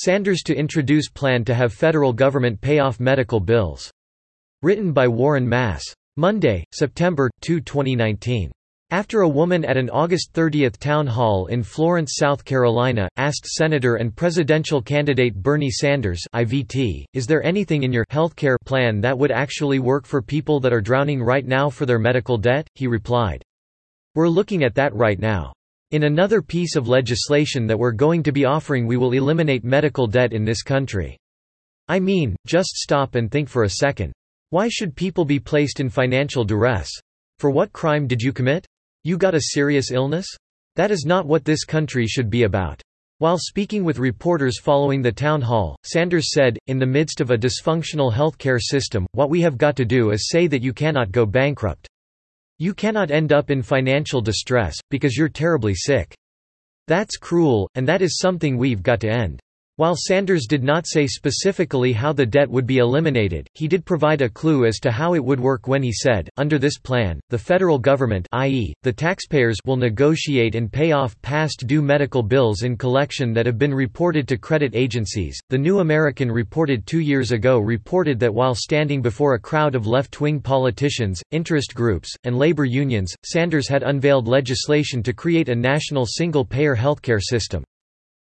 Sanders to introduce plan to have federal government pay off medical bills. Written by Warren Mass. Monday, September 2, 2019. After a woman at an August 30 town hall in Florence, South Carolina, asked Senator and presidential candidate Bernie Sanders IVT, is there anything in your healthcare plan that would actually work for people that are drowning right now for their medical debt, he replied. We're looking at that right now. In another piece of legislation that we're going to be offering we will eliminate medical debt in this country. I mean, just stop and think for a second. Why should people be placed in financial duress? For what crime did you commit? You got a serious illness? That is not what this country should be about. While speaking with reporters following the town hall, Sanders said, in the midst of a dysfunctional healthcare system, what we have got to do is say that you cannot go bankrupt. You cannot end up in financial distress, because you're terribly sick. That's cruel, and that is something we've got to end. While Sanders did not say specifically how the debt would be eliminated, he did provide a clue as to how it would work when he said, under this plan, the federal government i.e., the taxpayers will negotiate and pay off past due medical bills in collection that have been reported to credit agencies. The New American reported two years ago reported that while standing before a crowd of left-wing politicians, interest groups, and labor unions, Sanders had unveiled legislation to create a national single-payer healthcare system.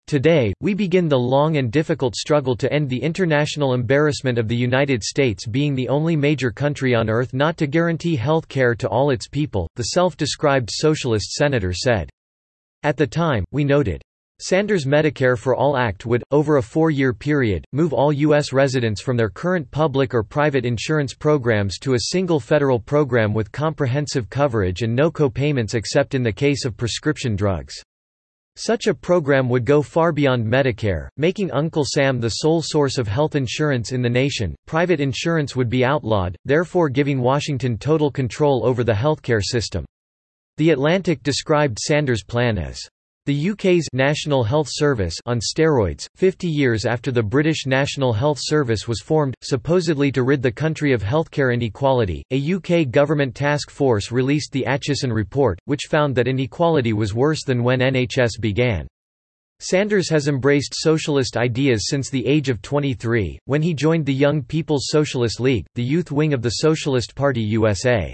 Today, we begin the long and difficult struggle to end the international embarrassment of the United States being the only major country on earth not to guarantee health care to all its people, the self-described socialist senator said. At the time, we noted, Sanders' Medicare for All Act would, over a four-year period, move all U.S. residents from their current public or private insurance programs to a single federal program with comprehensive coverage and no co-payments except in the case of prescription drugs. Such a program would go far beyond Medicare, making Uncle Sam the sole source of health insurance in the nation. Private insurance would be outlawed, therefore giving Washington total control over the healthcare system. The Atlantic described Sanders' plan as the UK's National Health Service on steroids, 50 years after the British National Health Service was formed, supposedly to rid the country of healthcare inequality, a UK government task force released the Acheson Report, which found that inequality was worse than when NHS began. Sanders has embraced socialist ideas since the age of 23, when he joined the Young People's Socialist League, the youth wing of the Socialist Party USA.